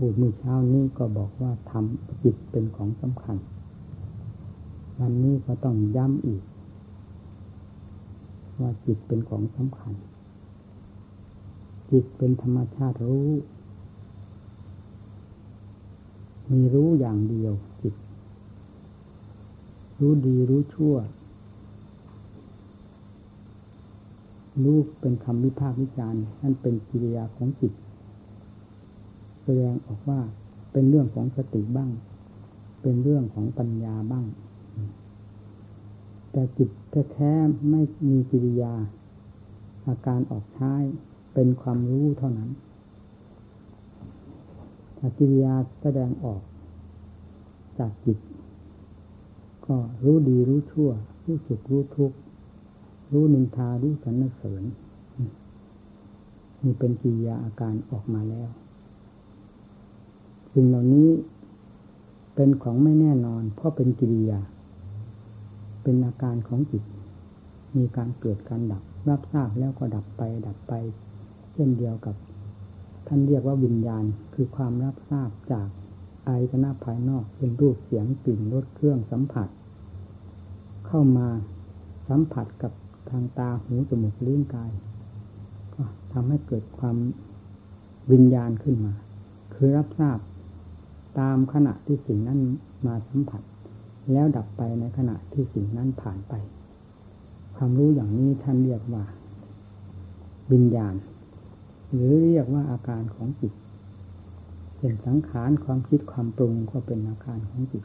พูดมื่อเช้านี้ก็บอกว่าทำจิตเป็นของสำคัญ วันนี้ก็ต้องย้ำอีก ว่าจิตเป็นของสำคัญ จิตเป็นธรรมชาติรู้ มีรู้อย่างเดียวจิต รู้ดีรู้ชั่ว รู้เป็นคำวิพากษ์วิจารณ์นั่นเป็นกิริยาของจิต แสดงออกว่าเป็นเรื่องของสติบ้าง เป็นเรื่องของปัญญาบ้าง แต่จิตแท้ๆไม่มีกิริยา อาการออกใช้เป็นความรู้เท่านั้นถ้ากิริยาแสดงออก จากจิต ก็รู้ดีรู้ชั่ว รู้สุขรู้ทุกข์รู้นินทารู้สรรเสริญนี่เป็นกิริยาอาการออกมาแล้ว สิ่งเหล่านี้เป็นของไม่แน่นอน เพราะเป็นกิริยา เป็นอาการของจิต มีการเกิดการดับ รับทราบแล้วก็ดับไป ดับไป เช่นเดียวกับ ท่านเรียกว่าวิญญาณคือความรับทราบจากอายตนะภายนอกเป็นรูปเสียงกลิ่นรสเครื่องสัมผัส เข้ามาสัมผัสกับทางตาหูจมูกลิ้นกาย ก็ทำให้เกิดความวิญญาณขึ้นมา คือรับทราบ ตามขณะที่สิ่งนั้นมาสัมผัส แล้วดับไปในขณะที่สิ่งนั้นผ่านไป ความรู้อย่างนี้ท่านเรียกว่าวิญญาณ หรือเรียกว่าอาการของจิตเป็นสังขารความคิดความปรุงก็เป็นอาการของจิต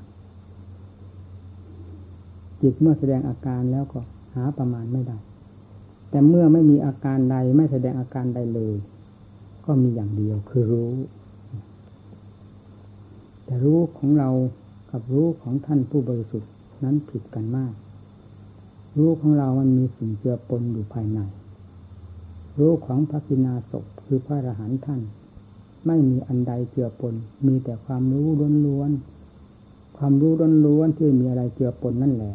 จิตเมื่อแสดงอาการแล้วก็หาประมาณไม่ได้ แต่เมื่อไม่มีอาการใดไม่แสดงอาการใดเลย ก็มีอย่างเดียวคือรู้ แต่รู้ของเรากับรู้ของท่านผู้บริสุทธิ์นั้นผิดกันมาก รู้ของเรามันมีสิ่งเจือปนอยู่ภายใน รู้ของพระกินาศพคือพระอรหันต์ท่าน ไม่มีอันใดเจือปน มีแต่ความรู้ล้วนๆความรู้ล้วนๆที่มีอะไรเจือปนนั่นแหละ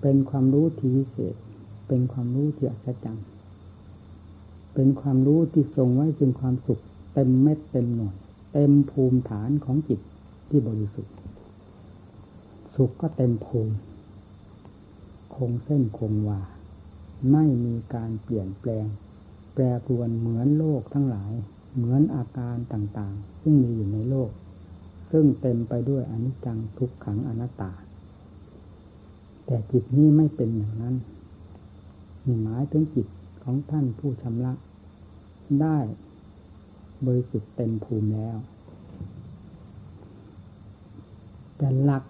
เป็นความรู้ที่พิเศษ เป็นความรู้ที่อัศจรรย์เป็นความรู้ที่ทรงไว้จึงความสุขเต็มเม็ดเต็มหน่วย เต็มภูมิฐานของจิตที่บริสุทธิ์ สุขก็เต็มภูมิ คงเส้นคงวา ไม่มีการเปลี่ยนแปลง แปรปรวนเหมือนโลกทั้งหลาย เหมือนอาการต่างๆ ซึ่งมีอยู่ในโลก ซึ่งเต็มไปด้วยอนิจจังทุกขังอนัตตา แต่จิตนี้ไม่เป็นอย่างนั้นมีหมายถึงจิตของท่านผู้ชำระได้ บริสุทธิ์เต็มภูมิแล้ว แต่หลัก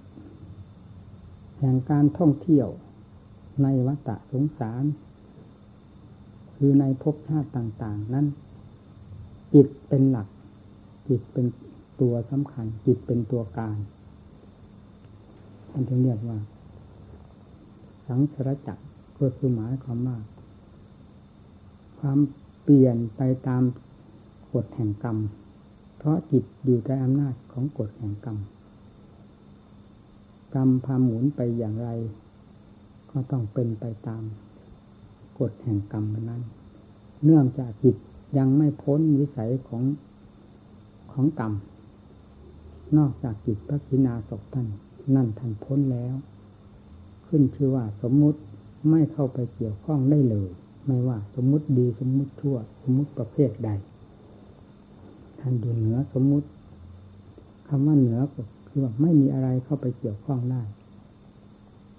แห่งการท่องเที่ยวในวัฏสงสาร คือในภพชาติต่าง ๆ นั้น จิตเป็นหลัก จิตเป็นตัวสำคัญ จิตเป็นตัวการอันที่เรียกว่า สังสารจักรก็คือหมายความว่าความเปลี่ยนไปตาม กฎแห่งกรรม เพราะจิตอยู่ใต้อำนาจของกฎแห่งกรรม กรรมพาหมุนไปอย่างไร ก็ต้องเป็นไปตามกฎแห่งกรรมนั้น เนื่องจากจิตยังไม่พ้นวิสัยของของกรรม นอกจากจิตพระกินาศท่านนั่นท่านพ้นแล้ว ขึ้นชื่อว่าสมมุติไม่เข้าไปเกี่ยวข้องได้เลย ไม่ว่าสมมุติดีสมมุติชั่ว สมมุติประเภทใด ท่านอยู่เหนือสมมุติคำว่าเหนือก็คือว่าไม่มีอะไรเข้าไปเกี่ยวข้องได้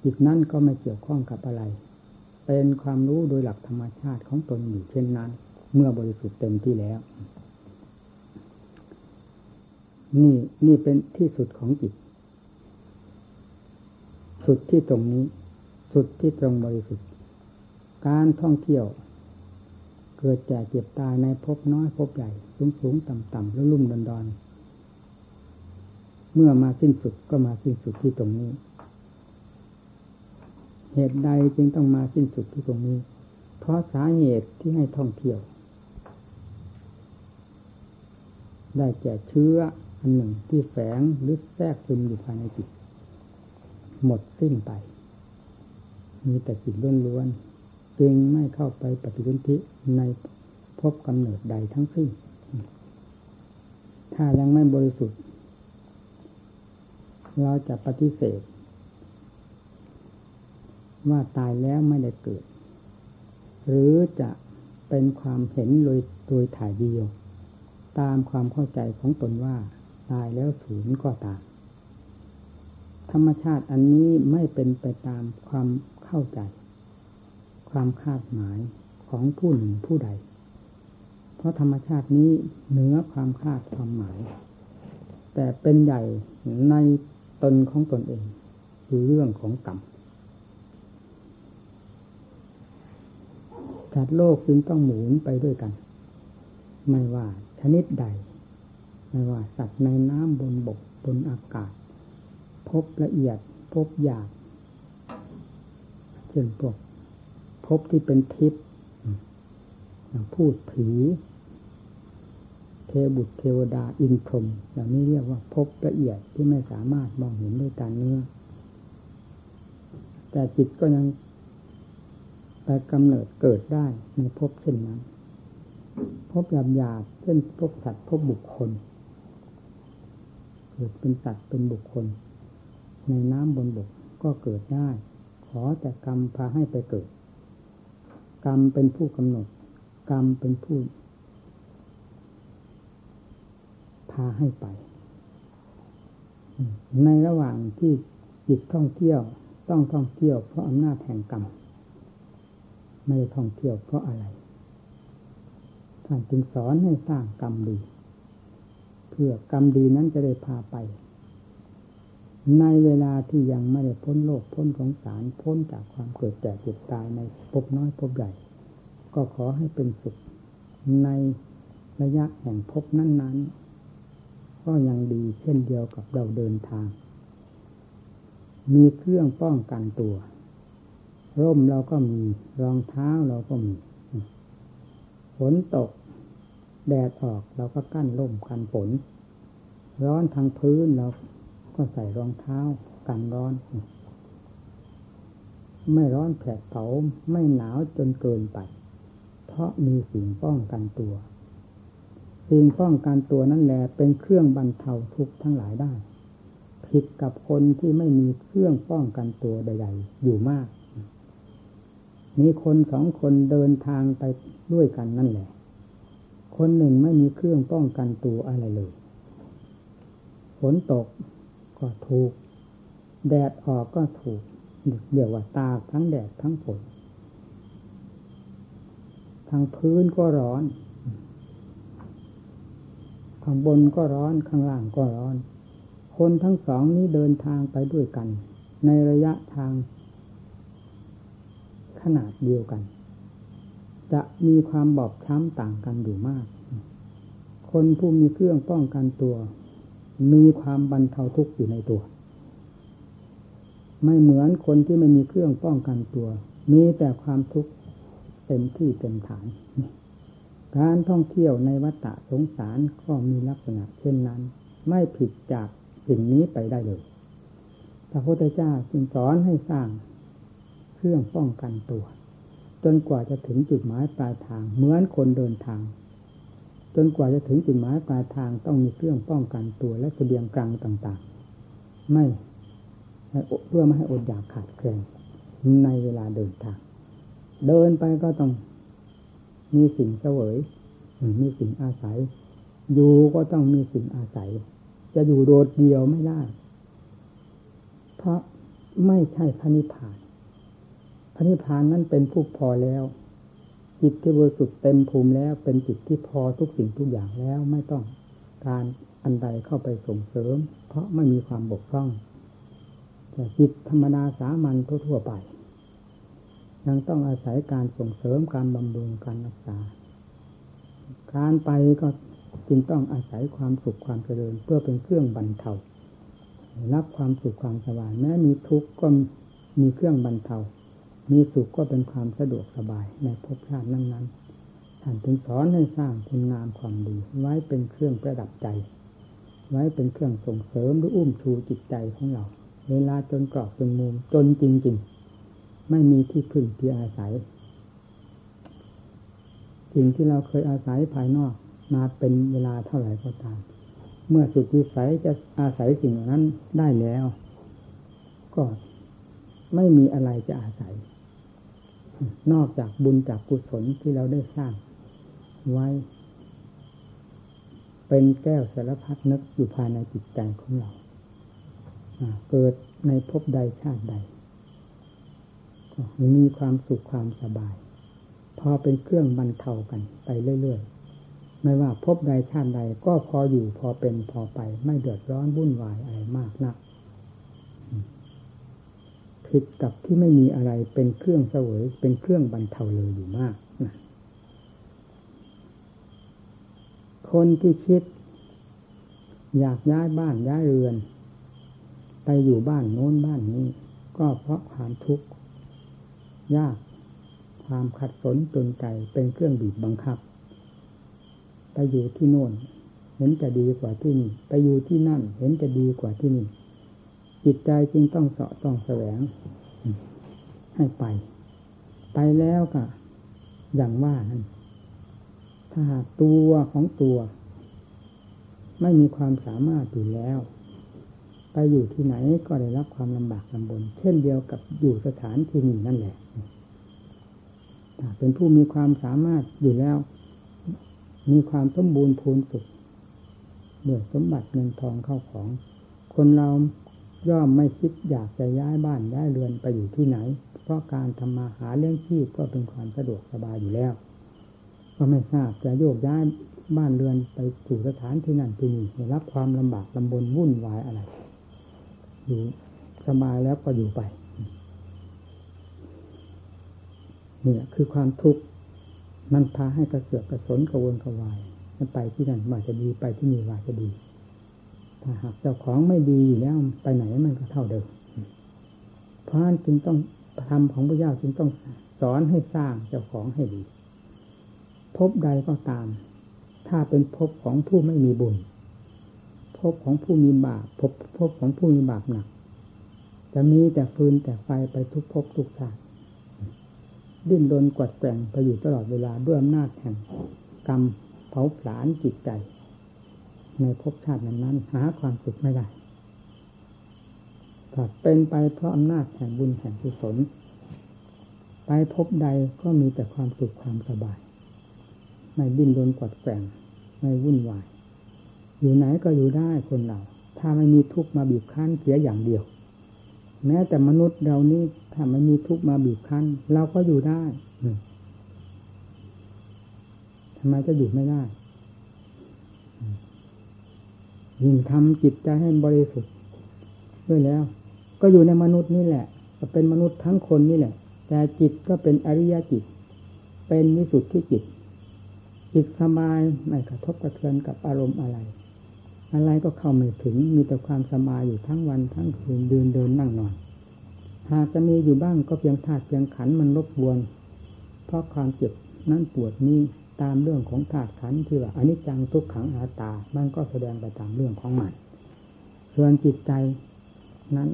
จิตนั้นก็ไม่เกี่ยวข้องกับอะไร เป็นความรู้โดยหลักธรรมชาติของตนอยู่เช่นนั้น เมื่อบริสุทธิ์เต็มที่แล้ว นี่นี่เป็นที่สุดของจิต สุดที่ตรงนี้ สุดที่ตรงบริสุทธิ์ การท่องเที่ยว เกิดแก่เจ็บตายในภพน้อยภพใหญ่ สูงสูงต่ำต่ำแล้วลุ่มดอนดอนเมื่อมาสิ้นสุดก็มาสิ้นสุดที่ตรงนี้ เหตุใดจึงต้องมาสิ้นสุดที่ตรงนี้ เพราะสาเหตุที่ให้ท่องเที่ยว ได้แก่เชื้ออันหนึ่งที่แฝงหรือแทรกซึมอยู่ภายในจิต หมดสิ้นไป มีแต่จิตล้วนๆ จึงไม่เข้าไปปฏิบัติในพบกำเนิดใดทั้งสิ้น ถ้ายังไม่บริสุทธิ์ เราจะปฏิเสธ ว่าตายแล้วไม่ได้เกิด หรือจะเป็นความเห็นโดยโดยถ่ายเดียว ตามความเข้าใจของตนว่า ตายแล้วศูนย์ก็ตาม ธรรมชาติอันนี้ไม่เป็นไปตามความเข้าใจ ความคาดหมายของผู้หนึ่งผู้ใด เพราะธรรมชาตินี้เหนือความคาดความหมาย แต่เป็นใหญ่ในตนของตนเอง คือเรื่องของกรรมจัดโลกจึงต้องหมุนไปด้วยกัน ไม่ว่าชนิดใด ไม่ว่าสัตว์ในน้ำบนบกบนอากาศ พบละเอียดพบหยาบเช่นพวก พบที่เป็นทิพย์พูดผี เทบุตรเทวดาอินพรหมอย่างนี้เรียกว่าพบละเอียดที่ไม่สามารถมองเห็นด้วยตาเนื้อ แต่จิตก็ยังไปกำเนิดเกิดได้ในพบเช่นนั้น พบหยาบหยาบเช่นพบสัตว์พบบุคคล เกิดเป็นสัตว์เป็นบุคคล ในน้ำบนบกก็เกิดได้ ขอแต่กรรมพาให้ไปเกิด กรรมเป็นผู้กำหนด กรรมเป็นผู้พาให้ไป ในระหว่างที่จิตท่องเที่ยวต้องท่องเที่ยวเพราะอำนาจแห่งกรรมไม่ได้ท่องเที่ยวเพราะอะไรท่านจึงสอนให้สร้างกรรมดี เพื่อกรรมดีนั้นจะได้พาไป ในเวลาที่ยังไม่ได้พ้นโลกพ้นสงสารพ้นจากความเกิดแก่เจ็บตายในภพน้อยภพใหญ่ ก็ขอให้เป็นสุขในระยะแห่งภพนั้น ๆ ก็ยังดีเช่นเดียวกับเราเดินทาง มีเครื่องป้องกันตัว ร่มเราก็มีรองเท้าเราก็มีฝนตก แดดออกเราก็กั้นร่มกันฝนร้อนทางพื้นเรา ก็ใส่รองเท้ากันร้อน ไม่ร้อนแผดเผาไม่หนาวจนเกินไป เพราะมีสิ่งป้องกันตัว สิ่งป้องกันตัวนั่นแหละเป็นเครื่องบรรเทาทุกข์ทั้งหลายได้ผิดกับคนที่ไม่มีเครื่องป้องกันตัวใดๆอยู่มาก มีคนสองคนเดินทางไปด้วยกันนั่นแหละ คนหนึ่งไม่มีเครื่องป้องกันตัวอะไรเลย ฝนตก ก็ถูก แดดออกก็ถูกเดี๋ยวว่าตากทั้งแดดทั้งฝนทางพื้นก็ร้อน ข้างบนก็ร้อน ข้างล่างก็ร้อน คนทั้งสองนี้เดินทางไปด้วยกัน ในระยะทาง ขนาดเดียวกัน จะมีความบอบช้ำต่างกันอยู่มาก คนผู้มีเครื่องป้องกันตัว มีความบรรเทาทุกข์อยู่ในตัว ไม่เหมือนคนที่ไม่มีเครื่องป้องกันตัว มีแต่ความทุกข์เต็มที่เต็มฐาน การท่องเที่ยวในวัฏสงสารก็มีลักษณะเช่นนั้น ไม่ผิดจากสิ่งนี้ไปได้เลยพระพุทธเจ้าจึงสอนให้สร้างเครื่องป้องกันตัว จนกว่าจะถึงจุดหมายปลายทางเหมือนคนเดินทาง จนกว่าจะถึงจุดหมายปลายทางต้องมีเครื่องป้องกันตัวและเสบียงกลางต่างๆ ไม่เพื่อไม่ให้อดอยากขาดแคลนในเวลาเดินทาง เดินไปก็ต้องมีสิ่งเสวย มีสิ่งอาศัย อยู่ก็ต้องมีสิ่งอาศัย จะอยู่โดดเดียวไม่ได้ เพราะไม่ใช่พระนิพพาน พระนิพพานนั้นเป็นผู้พอแล้ว จิตที่บริสุทธิ์เต็มภูมิแล้วเป็นจิตที่พอทุกสิ่งทุกอย่างแล้วไม่ต้องการอันใดเข้าไปส่งเสริม เพราะไม่มีความบกพร่อง แต่จิตธรรมดาสามัญทั่วไป ยังต้องอาศัยการส่งเสริมการบำรุงการรักษา การไปก็จึงต้องอาศัยความสุขความเจริญ เพื่อเป็นเครื่องบรรเทารับความสุขความสบายแม้มีทุกข์ก็มีเครื่องบรรเทา มีสุขก็เป็นความสะดวกสบายในภพชาตินั้นๆท่านจึงสอนให้สร้างคุณงามความดี ไว้เป็นเครื่องประดับใจ ไว้เป็นเครื่องส่งเสริมหรืออุ้มชูจิตใจของเรา เวลาจนกรอบจนมุมจนจริงๆ ไม่มีที่พึ่งที่อาศัยสิ่งที่เราเคยอาศัยภายนอกมาเป็นเวลาเท่าไหร่ก็ตาม เมื่อสุดวิสัยจะอาศัยสิ่งเหล่านั้นได้แล้ว ก็ไม่มีอะไรจะอาศัย นอกจากบุญจากกุศลที่เราได้สร้างไว้ เป็นแก้วสารพัดนึกอยู่ภายในจิตใจของเราเกิดในภพใดชาติใดก็มีความสุขความสบาย พอเป็นเครื่องบรรเทากันไปเรื่อยๆ ไม่ว่าพบใดชาติใดก็พออยู่พอเป็นพอไป ไม่เดือดร้อนวุ่นวายอะไรมากนัก ผิดกับที่ไม่มีอะไรเป็นเครื่องเสวย เป็นเครื่องบรรเทาเลยอยู่มากนะคนที่คิด อยากย้ายบ้านย้ายเรือน ไปอยู่บ้านโน้นบ้านนี้ ก็เพราะความทุกข์ยากความขัดสนจนใจเป็นเครื่องบีบบังคับ ไปอยู่ที่โน่น เห็นจะดีกว่าที่นี่ ไปอยู่ที่นั่น เห็นจะดีกว่าที่นี่ จิตใจจึงต้องเสาะต้องแสวง ให้ไป ไปแล้วก็ อย่างว่านั้นถ้าหากตัวของตัว ไม่มีความสามารถอยู่แล้ว ไปอยู่ที่ไหนก็ได้รับความลำบากลำบน เช่นเดียวกับอยู่สถานที่นี้นั่นแหละถ้าเป็นผู้มีความสามารถอยู่แล้ว มีความสมบูรณ์พูนสุขด้วยสมบัติเงินทองเข้าของ คนเรา ย่อมไม่คิดอยากจะย้ายบ้านย้ายเรือนไปอยู่ที่ไหน เพราะการทำมาหาเลี้ยงชีพก็เป็นความสะดวกสบายอยู่แล้ว ก็ไม่ทราบจะโยกย้ายบ้านเรือนไปสู่สถานที่นั่นที่นี่รับความลำบากลำบนวุ่นวายอะไร อยู่สบายแล้วก็อยู่ไปนี่คือความทุกข์มันพาให้กระเสือกกระสนกระวนกระวายมันไปที่นั่นว่าจะดีไปที่นี่ว่าจะดี ถ้าหากเจ้าของไม่ดีอยู่แล้วไปไหนมันก็เท่าเดิมเพราะนั้นจึงต้องทำของพระเจ้าจึงต้องสอนให้สร้างเจ้าของให้ดี พบใดก็ตาม ถ้าเป็นพบของผู้ไม่มีบุญ พบของผู้มีบาปพบพบของผู้มีบาปหนัก จะมีแต่ฟืนแต่ไฟไปทุกภพทุกชาติดิ้นรนกวัดแกงไปอยู่ตลอดเวลาด้วยอำนาจแห่งกรรมเผาผลาญจิตใจ ในภพชาตินั้นหาความสุขไม่ได้ถ้าเป็นไปเพราะอำนาจแห่งบุญแห่งกุศลไปพบใดก็มีแต่ความสุขความสบาย ไม่ดิ้นรนกวัดแกงไม่วุ่นวาย อยู่ไหนก็อยู่ได้คนเรา ถ้าไม่มีทุกข์มาบีบคั้นเสียอย่างเดียว แม้แต่มนุษย์เรานี้ถ้าไม่มีทุกข์มาบีบคั้น เราก็อยู่ได้ทำไมจะอยู่ไม่ได้ ยิ่งทำจิตใจให้บริสุทธิ์ด้วยแล้ว ก็อยู่ในมนุษย์นี่แหละเป็นมนุษย์ทั้งคนนี่แหละ แต่จิตก็เป็นอริยจิต เป็นวิสุทธิจิต จิตสบายไม่กระทบกระเทือนกับอารมณ์อะไร อะไรก็เข้าไม่ถึงมีแต่ความสบายอยู่ทั้งวันทั้งคืนเดินเดินนั่งนอนหากจะมีอยู่บ้างก็เพียงธาตุเพียงขันมันรบกวน เพราะความเจ็บนั่นปวดนี้ ตามเรื่องของธาตุขันธ์ที่ว่าอนิจจังทุกขังอาตา มันก็แสดงไปตามเรื่องของมันส่วนจิตใจนั้น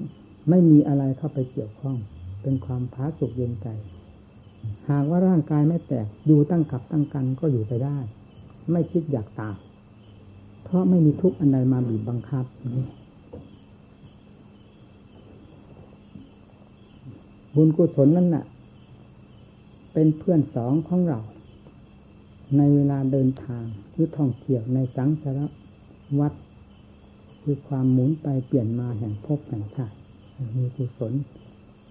ไม่มีอะไรเข้าไปเกี่ยวข้อง เป็นความผาสุกเย็นใจ หากว่าร่างกายไม่แตกอยู่ตั้งกับตั้งกันก็อยู่ไปได้ ไม่คิดอยากตายเพราะไม่มีทุกข์อันใดมาบีบบังคับบุญกุศลนั่นแหละเป็นเพื่อนสองของเรา ในเวลาเดินทางหรือท่องเที่ยวในสังสารวัฏคือความหมุนไปเปลี่ยนมาแห่งภพแห่งชาติมีกุศล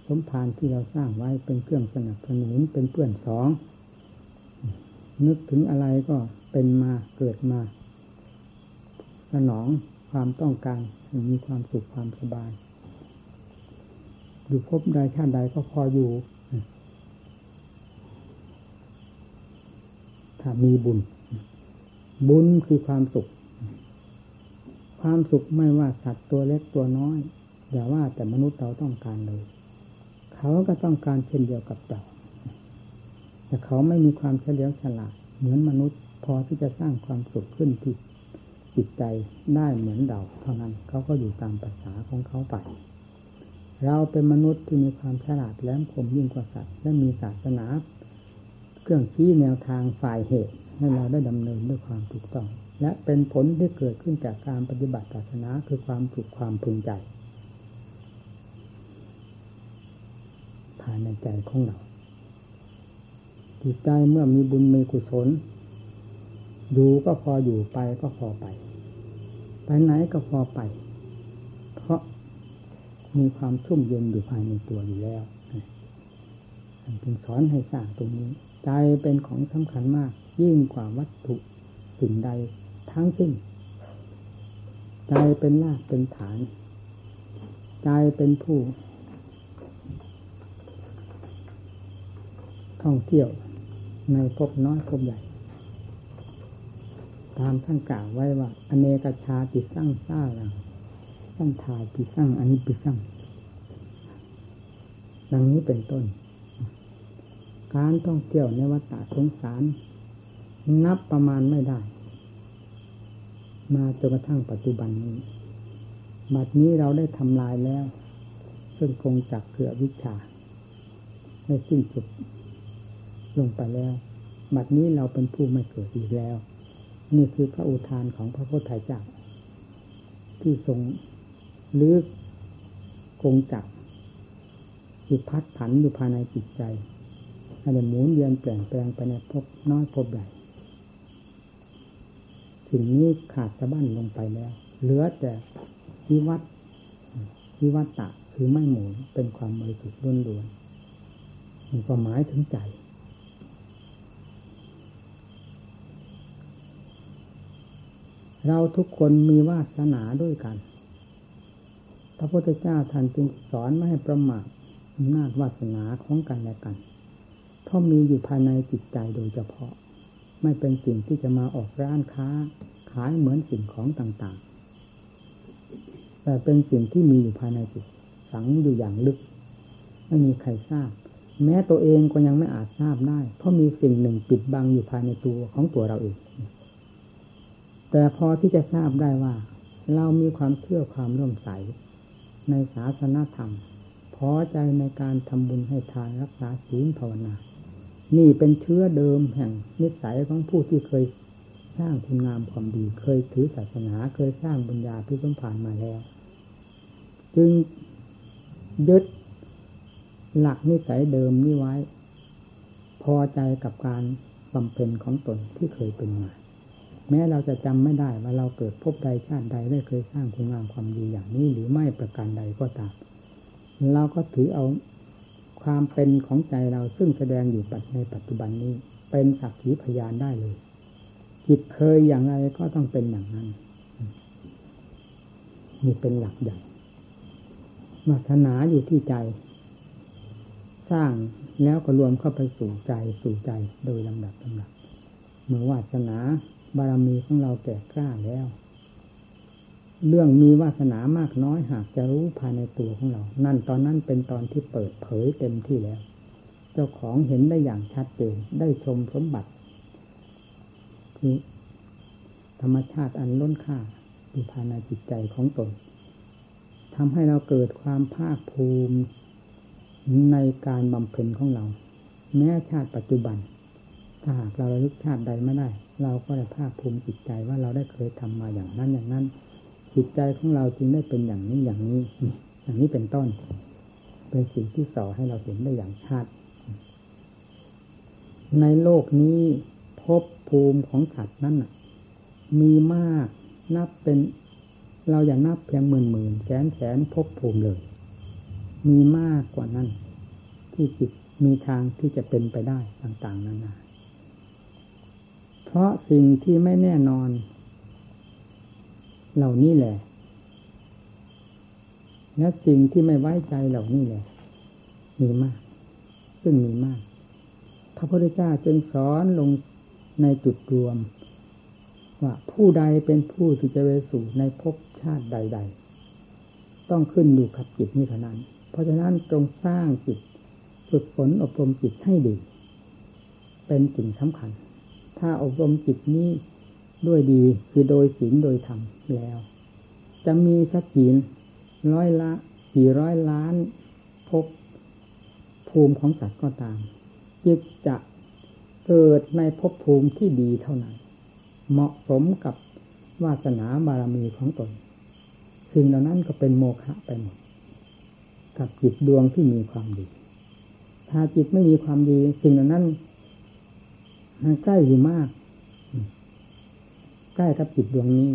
สมภารที่เราสร้างไว้เป็นเครื่องสนับสนุนเป็นเพื่อนสอง นึกถึงอะไรก็เป็นมาเกิดมาสนองความต้องการมีความสุขความสบาย อยู่พบใดชาติใดก็พออยู่ ถ้ามีบุญ บุญคือความสุข ความสุขไม่ว่าสัตว์ตัวเล็กตัวน้อย อย่าว่าแต่มนุษย์เราต้องการเลย เขาก็ต้องการเช่นเดียวกับเราแต่เขาไม่มีความเฉลียวฉลาดเหมือนมนุษย์ พอที่จะสร้างความสุขขึ้นที่จิตใจได้เหมือนเราเท่านั้นเขาก็อยู่ตามภาษาของเขาไป เราเป็นมนุษย์ที่มีความฉลาดแหลมคมยิ่งกว่าสัตว์และมีศาสนา เครื่องชี้แนวทางฝ่ายเหตุให้เราได้ดำเนินด้วยความถูกต้อง และเป็นผลที่เกิดขึ้นจากการปฏิบัติศาสนาคือความถูกความพึงใจภายในใจของเราจิตใจเมื่อมีบุญมีกุศลอยู่ก็พออยู่ไปก็พอไป ไปไหนก็พอไป เพราะมีความชุ่มเย็นอยู่ภายในตัวอยู่แล้วจึงสอนให้สร้างตรงนี้ ใจเป็นของสำคัญมาก ยิ่งกว่าวัตถุสิ่งใดทั้งสิ้น ใจเป็นรากเป็นฐาน ใจเป็นผู้ ท่องเที่ยวในภพน้อยภพใหญ่ ตามท่านกล่าวไว้ว่า อเนกชาติสร้างสร้างลังสร้างทายติสร้างอันนี้ปิสร้างดังนี้เป็นต้น การท่องเที่ยวในวัฏสงสาร นับประมาณไม่ได้ มาจนกระทั่งปัจจุบันนี้ บัดนี้เราได้ทำลายแล้ว ซึ่งคงจักเกือวิชาในสิ้นสุดลงไปแล้ว บัดนี้เราเป็นผู้ไม่เกิดอีกแล้ว นี่คือพระอุทานของพระพุทธเจ้าที่ทรงลึกคงจักที่พัดผันอยู่ภายในจิตใจ ให้หมุนเวียนเปลี่ยนแปลงไปในภพน้อยภพใหญ่สิ่งนี้ขาดสะบั้นลงไปแล้ว เหลือแต่วิวัตวิวัตตะคือไม่หมุนเป็นความบริสุทธิ์ล้วนๆมีความหมายถึงใจเราทุกคนมีวาสนาด้วยกัน พระพุทธเจ้าท่านจึงสอนไม่ให้ประมาทอำนาจวาสนาของกันและกัน เพราะมีอยู่ภายในจิตใจโดยเฉพาะ ไม่เป็นสิ่งที่จะมาออกร้านค้า ขายเหมือนสิ่งของต่างๆ แต่เป็นสิ่งที่มีอยู่ภายในจิตฝังอยู่อย่างลึก ไม่มีใครทราบ แม้ตัวเองก็ยังไม่อาจทราบได้ เพราะมีสิ่งหนึ่งปิดบังอยู่ภายในตัวของตัวเราเอง แต่พอที่จะทราบได้ว่า เรามีความเชื่อความร่วมใสในศาสนาธรรมพอใจในการทำบุญให้ทานรักษาศีลภาวนา นี่เป็นเชื้อเดิมแห่งนิสัยของผู้ที่เคยสร้างคุณงามความดี เคยถือศาสนาเคยสร้างบุญญาที่ต้องผ่านมาแล้ว จึงยึดหลักนิสัยเดิมนี้ไว้ พอใจกับการบำเพ็ญของตนที่เคยเป็นมา แม้เราจะจำไม่ได้ว่าเราเกิดพบใดชาติใดได้เคยสร้างคุณงามความดีอย่างนี้หรือไม่ประการใดก็ตามเราก็ถือเอา ความเป็นของใจเราซึ่งแสดงอยู่ปัจในปัจจุบันนี้ เป็นสักขีพยานได้เลย จิตเคยอย่างไรก็ต้องเป็นอย่างนั้นนี่เป็นหลักใหญ่มาถนาอยู่ที่ใจ สร้างแล้วก็รวมเข้าไปสู่ใจสู่ใจโดยลำดับลำดับเมื่อวาสนาบารมีของเราแก่กล้าแล้ว เรื่องมีวาสนามากน้อยหากจะรู้ภายในตัวของเรา นั่นตอนนั้นเป็นตอนที่เปิดเผยเต็มที่แล้ว เจ้าของเห็นได้อย่างชัดเจน ได้ชมสมบัติคือธรรมชาติอันล้นค่าอยู่ภายในจิตใจของตนทำให้เราเกิดความภาคภูมิในการบำเพ็ญของเรา แม้ชาติปัจจุบัน ถ้าหากเราระลึกชาติใดไม่ได้ เราก็ได้ภาคภูมิจิตใจว่าเราได้เคยทำมาอย่างนั้นอย่างนั้น จิตใจของเราจึงได้เป็นอย่างนี้อย่างนี้อย่างนี้เป็นต้น เป็นสิ่งที่สอให้เราเห็นได้อย่างชัดในโลกนี้ภพภูมิของสัตว์นั้นมีมากนับเป็น เราอย่านับเพียงหมื่นหมื่นแสนแสนภพภูมิเลย มีมากกว่านั้น ที่จิตมีทางที่จะเป็นไปได้ต่าง ๆ นานาเพราะสิ่งที่ไม่แน่นอน เหล่านี้แหละและสิ่งที่ไม่ไว้ใจเหล่านี้แหละมีมาก ซึ่งมีมาก พระพุทธเจ้าจึงสอนลงในจุดรวม ว่าผู้ใดเป็นผู้ที่จะไปสู่ในภพชาติใด ๆ ต้องขึ้นอยู่กับจิตนี้เท่านั้น เพราะฉะนั้นจงสร้างจิตฝึกฝนอบรมจิตให้ดี เป็นสิ่งสำคัญ ถ้าอบรมจิตนี้ ด้วยดีคือโดยศีลโดยธรรมแล้ว จะมีสักกี่ร้อยละกี่ร้อยล้านพบภูมิของสัตว์ก็ตามจิตจะเกิดในภพภูมิที่ดีเท่านั้น เหมาะสมกับวาสนาบารมีของตนสิ่งเหล่านั้นก็เป็นโมฆะไปหมดกับจิตดวงที่มีความดี ถ้าจิตไม่มีความดี สิ่งเหล่านั้นมันใกล้อยู่มาก ใกล้กับจิตดวงนี้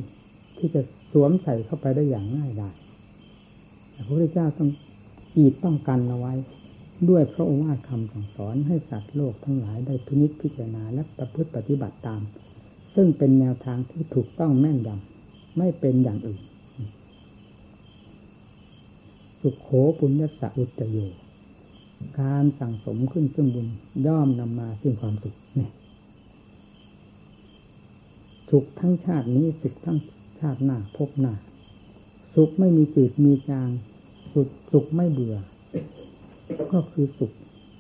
ที่จะสวมใส่เข้าไปได้อย่างง่ายดายพระพุทธเจ้าต้องกีดต้องกันเอาไว้ ด้วยพระโอวาทคำสั่งสอนให้สัตว์โลกทั้งหลายได้พินิจพิจารณาและประพฤติปฏิบัติตาม ซึ่งเป็นแนวทางที่ถูกต้องแม่นยำไม่เป็นอย่างอื่น สุขโขปุญญสะอุตโยการสั่งสมขึ้นซึ่งบุญย่อมนำมาซึ่งความสุขเนี่ย สุขทั้งชาตินี้สุขทั้งชาติหน้าพบหน้า สุขไม่มีจืดมีจาง สุขสุขไม่เบื่อ ก็คือสุข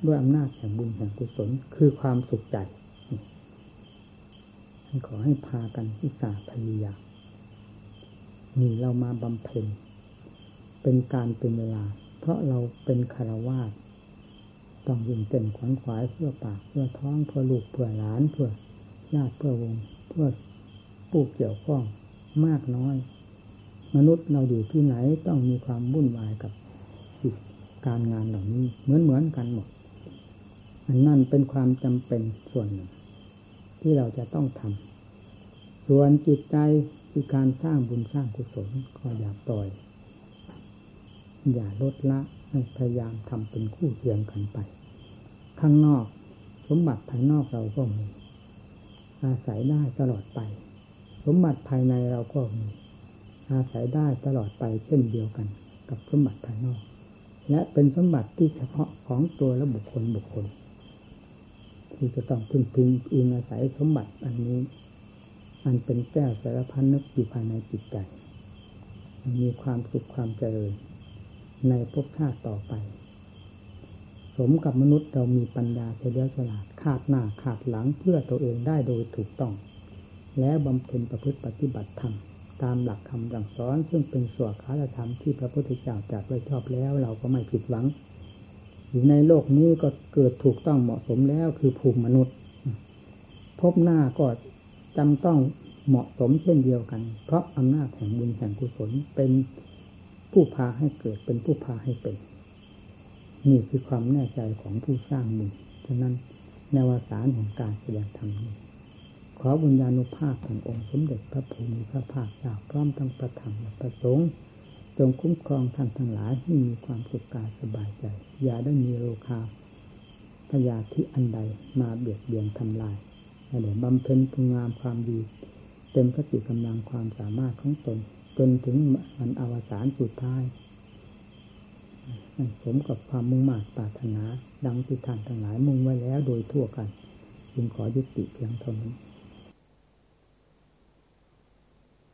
ด้วยอำนาจแห่งบุญแห่งกุศลคือความสุขใจขอให้พากันทิสาพยายามนี่เรามาบำเพ็ญเป็นการเป็นเวลา เพราะเราเป็นคารวาสต้องยิงเต้นขวนขวายเพื่อปากเพื่อท้องเพื่อลูกเพื่อหลานเพื่อญาติเพื่อวง เพื่อ ผู้เกี่ยวข้องมากน้อย มนุษย์เราอยู่ที่ไหนต้องมีความวุ่นวายกับกิจการงานเหล่านี้เหมือนเหมือนกันหมด อันนั่นเป็นความจำเป็นส่วนหนึ่ง ที่เราจะต้องทำส่วนจิตใจคือการสร้างบุญสร้างกุศลก็อย่าปล่อย อย่าลดละให้พยายามทำเป็นคู่เคียงกันไป ข้างนอก สมบัติภายนอกเราก็มีอาศัยได้ตลอดไป สมบัติภายในเราก็มีอาศัยได้ตลอดไปเช่นเดียวกัน กับสมบัติภายนอก และเป็นสมบัติที่เฉพาะของตัวและบุคคลบุคคล ที่จะต้องพึ่งพิงอิงอาศัยสมบัติอันนี้ อันเป็นแก้วสารพันนึกอยู่ภายในจิตใจมีความสุขความเจริญ ในภพชาติต่อไป สมกับมนุษย์เรามีปัญญาเฉลียวฉลาดขาดหน้าขาดหลังเพื่อตัวเองได้โดยถูกต้อง แล้วบำเพ็ญประพฤติปฏิบัติธรรมตามหลักคำสั่งสอน ซึ่งเป็นส่วนคารธรรมที่พระพุทธเจ้าจัดไว้ชอบแล้ว เราก็ไม่ผิดหวัง อยู่ในโลกนี้ก็เกิดถูกต้องเหมาะสมแล้วคือภูมิมนุษย์ พบหน้าก็จำต้องเหมาะสมเช่นเดียวกัน เพราะอำนาจแห่งบุญแห่งกุศลเป็นผู้พาให้เกิดเป็นผู้พาให้เป็น นี่คือความแน่ใจของผู้สร้างบุญฉะนั้นในวสารของการแสดงธรรมนี้ ขอบุญญาณุภาพขององค์สมเด็จพระภูมิพระภาคเจ้าพร้อมทั้งประธรรมและประสงค์จงคุ้มครองท่านทั้งหลายให้มีความสุขกายสบายใจ อย่าได้มีโรคาพยาธิอันใดมาเบียดเบียนทำลายเดี๋ยวบำเพ็ญคุณงามความดี เต็มพระสิกำลังความสามารถของตน จนถึงวันอวสานสุดท้ายสมกับความมุ่งมั่นปรารถนา ดังที่ท่านทั้งหลายมุ่งไว้แล้วโดยทั่วกัน จึงขอยุติเพียงเท่านี้